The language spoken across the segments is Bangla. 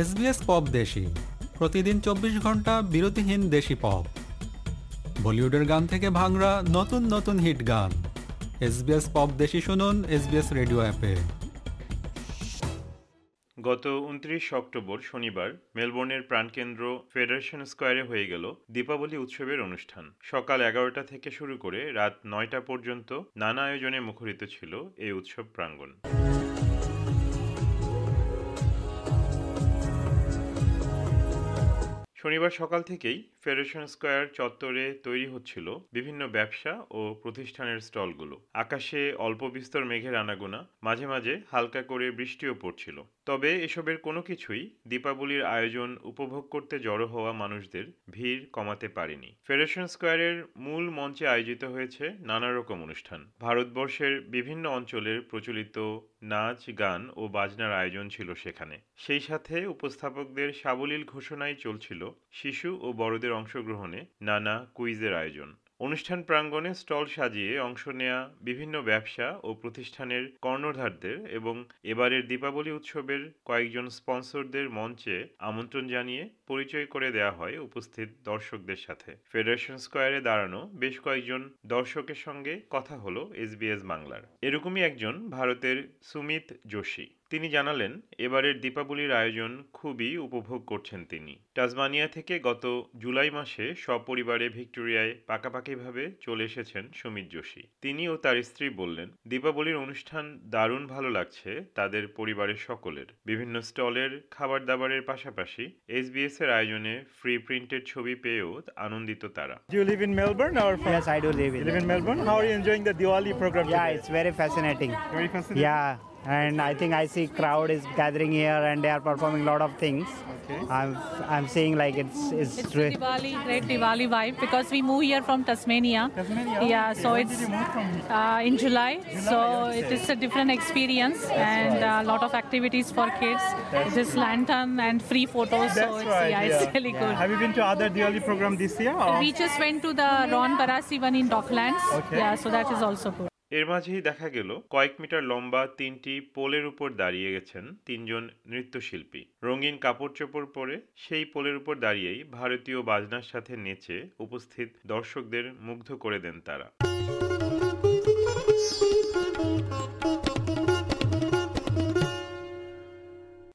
এসবিএস পপ দেশি। প্রতিদিন চব্বিশ ঘণ্টা বিরতিহীন দেশি পপ। বলিউডের গান থেকে ভাঙড়া নতুন নতুন হিট গান। এসবিএস পপ দেশি শুনুন এসবিএস রেডিও অ্যাপে। গত উনত্রিশ অক্টোবর শনিবার মেলবোর্নের প্রাণকেন্দ্র ফেডারেশন স্কোয়ারে হয়ে গেল দীপাবলি উৎসবের অনুষ্ঠান। সকাল এগারোটা থেকে শুরু করে রাত নয়টা পর্যন্ত নানা আয়োজনে মুখরিত ছিল এই উৎসব প্রাঙ্গণ। শনিবার সকাল থেকেই ফেডারেশন স্কোয়ার চত্বরে তৈরি হচ্ছিল বিভিন্ন ব্যবসা ও প্রতিষ্ঠানের স্টলগুলো। আকাশে অল্প বিস্তর মেঘের আনাগোনা মাঝে মাঝে হালকা করে বৃষ্টিও পড়ছিল। তবে এসবের কোনো কিছুই দীপাবলির আয়োজন উপভোগ করতে জড়ো হওয়া মানুষদের ভিড় কমাতে পারেনি। ফেডারেশন স্কোয়ারের মূল মঞ্চে আয়োজিত হয়েছে নানা রকম অনুষ্ঠান। ভারতবর্ষের বিভিন্ন অঞ্চলের প্রচলিত নাচ, গান ও বাজনার আয়োজন ছিল সেখানে। সেই সাথে উপস্থাপকদের সাবলীল ঘোষণায় চলছিল শিশু ও বড়দের অংশগ্রহণে নানা কুইজের আয়োজন। অনুষ্ঠান প্রাঙ্গণে স্টল সাজিয়ে অংশ নেয়া বিভিন্ন ব্যবসা ও প্রতিষ্ঠানের কর্ণধারদের এবং এবারের দীপাবলি উৎসবের কয়েকজন স্পন্সরদের মঞ্চে আমন্ত্রণ জানিয়ে পরিচয় করে দেওয়া হয় উপস্থিত দর্শকদের সাথে। ফেডারেশন স্কোয়ারে দাঁড়ানো বেশ কয়েকজন দর্শকের সঙ্গে কথা হলো এসবিএস বাংলার। এরকমই একজন ভারতের সুমিত যোশী। তিনি জানালেন এবারের দীপাবলির আয়োজন খুবই উপভোগ করছেন তিনি টাজমানিয়া থেকে গত জুলাই মাসে সপরিবারে ভিক্টোরিয়ায় পাকাপাকিভাবে চলে এসেছেন সুমিত যোশী তিনি ও তার স্ত্রী বললেন দীপাবলির অনুষ্ঠান দারুণ ভালো লাগছে তাদের পরিবারের সকলের বিভিন্ন স্টলের খাবার দাবারের পাশাপাশি এসবিএস এর আয়োজনে ফ্রি প্রিন্টেড ছবি পেয়েও আনন্দিত তারা Do you live in Melbourne or from? Yes, I do live You live in Melbourne. How are you enjoying the Diwali program? Yeah, today? it's very fascinating. very fascinating. Yeah, and I think I see crowd is gathering here and they are performing a lot of things. Okay. I'm I'm seeing like it's it's, It's re- the Diwali, great Diwali vibe because we move here from Tasmania. Tasmania. Yeah, okay. so When it's did you from? uh, in July. So it is a different experience and a lot of activities for kids. This lantern and free photos. so That's it's, right. yeah, it's really good. Have you been to other Diwali program this year? Or? We just went to the Ron Barasi one in Docklands. Okay. Yeah, so that is also good. এর মাঝেই দেখা গেল কয়েক মিটার লম্বা তিনটি পোলের উপর দাঁড়িয়ে গেছেন তিনজন নৃত্যশিল্পী। রঙিন কাপড় চোপড় পরে সেই পোলের উপর দাঁড়িয়েই ভারতীয় বাজনার সাথে নেচে উপস্থিত দর্শকদের মুগ্ধ করে দেন তারা।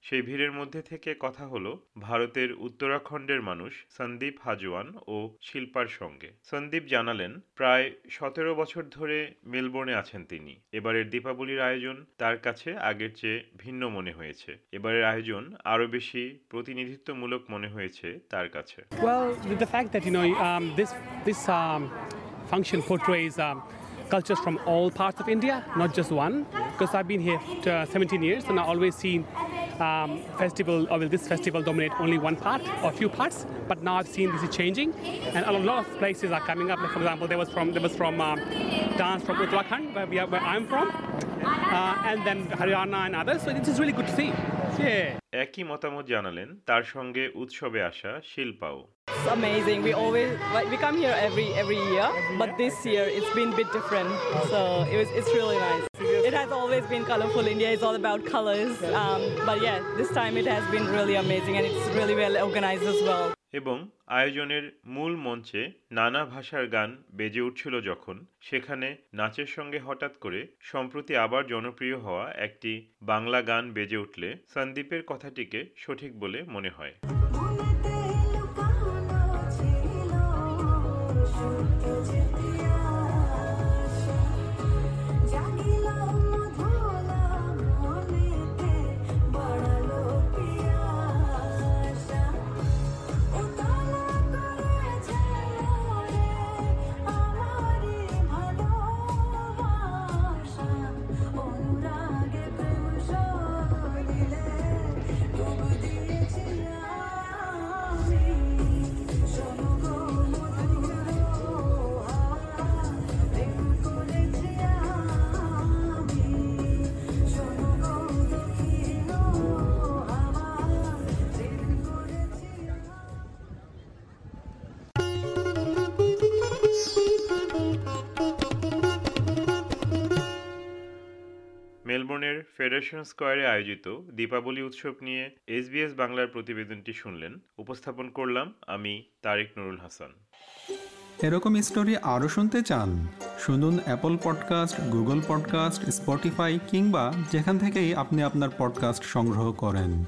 সেই ভিড়ের মধ্যে থেকে কথা হলো ভারতের উত্তরাখণ্ডের মানুষ সন্দীপ হাজওয়ান ও শিল্পার সঙ্গে। সন্দীপ জানালেন প্রায় সতেরো বছর ধরে মেলবোর্নে আছেন তিনি। এবারের দীপাবলির আয়োজন তার কাছে আগের চেয়ে ভিন্ন মনে হয়েছে। এবারের আয়োজন আরও বেশি প্রতিনিধিত্বমূলক মনে হয়েছে তার কাছে। Well, the, the fact that you know um, this this um, function portrays um, cultures from all parts of India, not just one. Because I've been here uh, 17 years, and I've always seen um, festival or will this festival dominate only one part or few parts. But now I've seen this is changing, and a lot of places are coming up. Like for example, there was from there was from um, dance from Uttarakhand, where, we are, where I'm from, uh, and then Haryana and others. So this is really good to see. Yeah. একই মতামত জানালেন তার সঙ্গে উৎসবে আসা শিল্পাও It's amazing. We always like, we come here every every year, but this year it's been a bit different. So it was it's really nice. It has always been colorful. India is all about colors, um, but yeah, this time it has been really amazing and it's really well organized as well. এবং আয়োজনের মূল মঞ্চে নানা ভাষার গান বেজে উঠছিল যখন সেখানে নাচের সঙ্গে হঠাৎ করে সম্প্রতি আবার জনপ্রিয় হওয়া একটি বাংলা গান বেজে উঠলে সন্দীপের কথাটিকে সঠিক বলে মনে হয় মনেতে লুকানো ফেডারেশন স্কোয়ারে আয়োজিত দীপাবলি উৎসব নিয়ে এসবিএস বাংলার প্রতিবেদনটি শুনলেন। উপস্থাপন করলাম আমি তারেক নুরুল হাসান। এরকম স্টোরি আরও শুনতে চান? শুনুন Apple podcast Google podcast Spotify কিংবা যেখান থেকেই আপনি আপনার পডকাস্ট সংগ্রহ করেন।